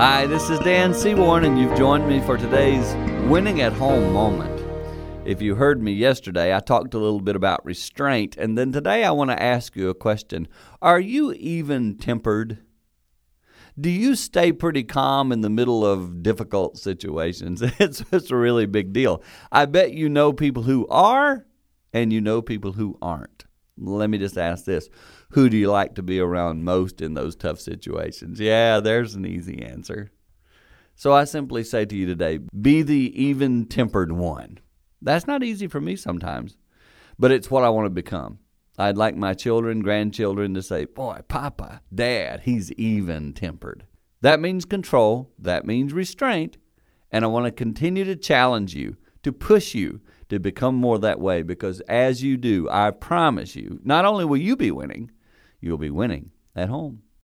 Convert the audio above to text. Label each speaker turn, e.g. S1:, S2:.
S1: Hi, this is Dan Seaborn, and you've joined me for today's winning at home moment. If you heard me yesterday, I talked a little bit about restraint, and then today I want to ask you a question Are you even tempered? Do you stay pretty calm in the middle of difficult situations? It's, it's a really big deal. I bet you know people who are, and you know people who aren't. Let me just ask this who do you like to be around most in those tough situations? Yeah, there's an easy answer. So I simply say to you today be the even tempered one. That's not easy for me sometimes, but it's what I want to become. I'd like my children, grandchildren to say, Boy, Papa, Dad, he's even tempered. That means control, that means restraint, and I want to continue to challenge you, to push you to become more that way because as you do, I promise you, not only will you be winning, you'll be winning at home.